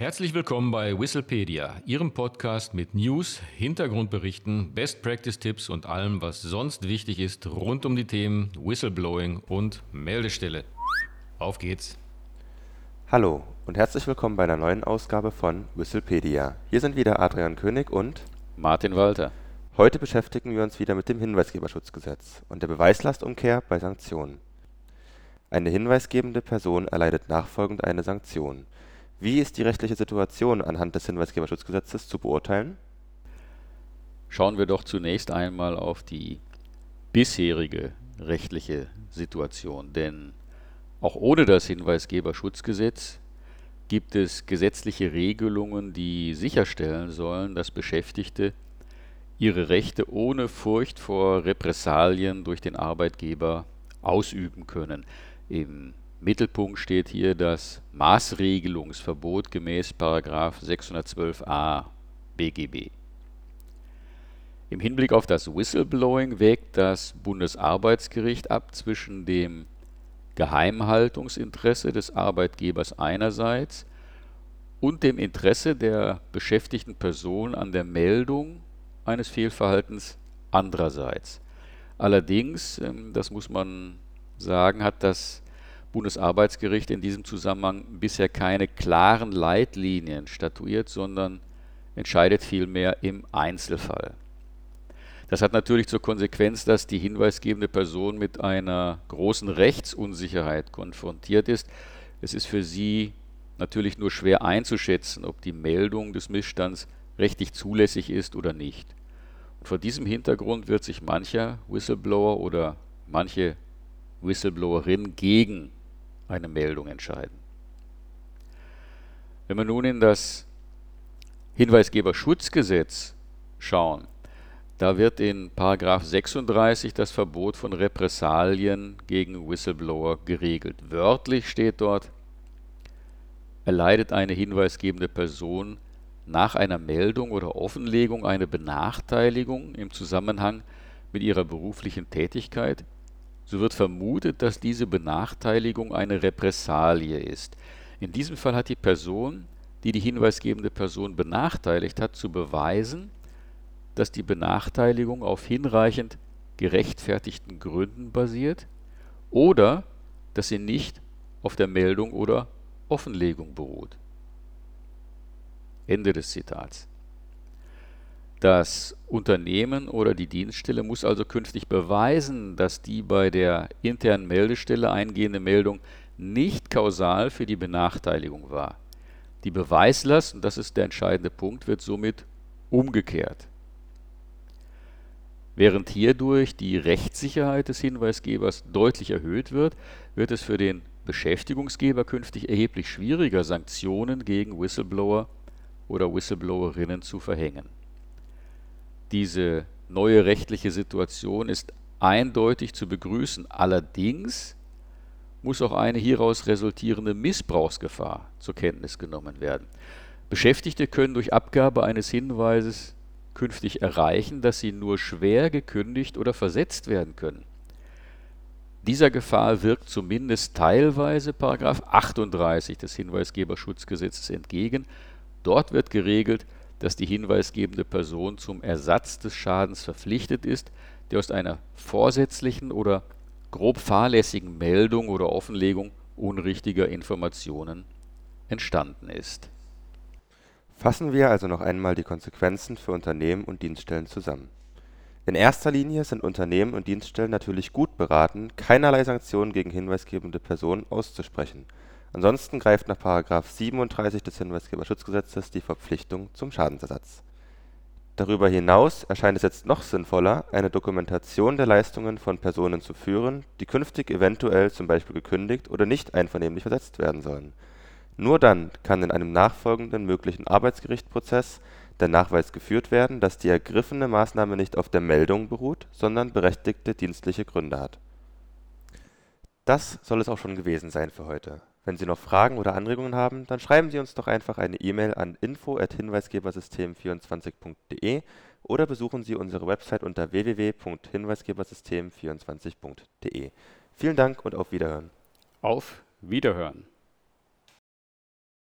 Herzlich willkommen bei Whistlepedia, Ihrem Podcast mit News, Hintergrundberichten, Best Practice Tipps und allem, was sonst wichtig ist rund um die Themen Whistleblowing und Meldestelle. Auf geht's! Hallo und herzlich willkommen bei einer neuen Ausgabe von Whistlepedia. Hier sind wieder Adrian König und Martin Walter. Heute beschäftigen wir uns wieder mit dem Hinweisgeberschutzgesetz und der Beweislastumkehr bei Sanktionen. Eine hinweisgebende Person erleidet nachfolgend eine Sanktion. Wie ist die rechtliche Situation anhand des Hinweisgeberschutzgesetzes zu beurteilen? Schauen wir doch zunächst einmal auf die bisherige rechtliche Situation, denn auch ohne das Hinweisgeberschutzgesetz gibt es gesetzliche Regelungen, die sicherstellen sollen, dass Beschäftigte ihre Rechte ohne Furcht vor Repressalien durch den Arbeitgeber ausüben können. Im Mittelpunkt steht hier das Maßregelungsverbot gemäß 612a BGB. Im Hinblick auf das Whistleblowing wägt das Bundesarbeitsgericht ab zwischen dem Geheimhaltungsinteresse des Arbeitgebers einerseits und dem Interesse der beschäftigten Person an der Meldung eines Fehlverhaltens andererseits. Allerdings, ähm, das muss man sagen, hat das Bundesarbeitsgericht in diesem Zusammenhang bisher keine klaren Leitlinien statuiert, sondern entscheidet vielmehr im Einzelfall. Das hat natürlich zur Konsequenz, dass die hinweisgebende Person mit einer großen Rechtsunsicherheit konfrontiert ist. Es ist für sie natürlich nur schwer einzuschätzen, ob die Meldung des Missstands rechtlich zulässig ist oder nicht. Und vor diesem Hintergrund wird sich mancher Whistleblower oder manche Whistleblowerin gegen eine Meldung entscheiden. Wenn wir nun in das Hinweisgeberschutzgesetz schauen, da wird in 36 das Verbot von Repressalien gegen Whistleblower geregelt. Wörtlich steht dort, erleidet eine hinweisgebende Person nach einer Meldung oder Offenlegung eine Benachteiligung im Zusammenhang mit ihrer beruflichen Tätigkeit, so wird vermutet, dass diese Benachteiligung eine Repressalie ist. In diesem Fall hat die Person, die die hinweisgebende Person benachteiligt hat, zu beweisen, dass die Benachteiligung auf hinreichend gerechtfertigten Gründen basiert oder dass sie nicht auf der Meldung oder Offenlegung beruht. Ende des Zitats. Das Unternehmen oder die Dienststelle muss also künftig beweisen, dass die bei der internen Meldestelle eingehende Meldung nicht kausal für die Benachteiligung war. Die Beweislast, und das ist der entscheidende Punkt, wird somit umgekehrt. Während hierdurch die Rechtssicherheit des Hinweisgebers deutlich erhöht wird, wird es für den Beschäftigungsgeber künftig erheblich schwieriger, Sanktionen gegen Whistleblower oder Whistleblowerinnen zu verhängen. Diese neue rechtliche Situation ist eindeutig zu begrüßen. Allerdings muss auch eine hieraus resultierende Missbrauchsgefahr zur Kenntnis genommen werden. Beschäftigte können durch Abgabe eines Hinweises künftig erreichen, dass sie nur schwer gekündigt oder versetzt werden können. Dieser Gefahr wirkt zumindest teilweise 38 des Hinweisgeberschutzgesetzes entgegen. Dort wird geregelt, dass die hinweisgebende Person zum Ersatz des Schadens verpflichtet ist, der aus einer vorsätzlichen oder grob fahrlässigen Meldung oder Offenlegung unrichtiger Informationen entstanden ist. Fassen wir also noch einmal die Konsequenzen für Unternehmen und Dienststellen zusammen. In erster Linie sind Unternehmen und Dienststellen natürlich gut beraten, keinerlei Sanktionen gegen hinweisgebende Personen auszusprechen Ansonsten greift nach § 37 des Hinweisgeberschutzgesetzes die Verpflichtung zum Schadensersatz. Darüber hinaus erscheint es jetzt noch sinnvoller, eine Dokumentation der Leistungen von Personen zu führen, die künftig eventuell zum Beispiel gekündigt oder nicht einvernehmlich versetzt werden sollen. Nur dann kann in einem nachfolgenden möglichen Arbeitsgerichtsprozess der Nachweis geführt werden, dass die ergriffene Maßnahme nicht auf der Meldung beruht, sondern berechtigte dienstliche Gründe hat. Das soll es auch schon gewesen sein für heute wenn Sie noch Fragen oder Anregungen haben, dann schreiben Sie uns doch einfach eine E-Mail an info@hinweisgebersystem24.de oder besuchen Sie unsere Website unter www.hinweisgebersystem24.de. Vielen Dank und auf Wiederhören. Auf Wiederhören.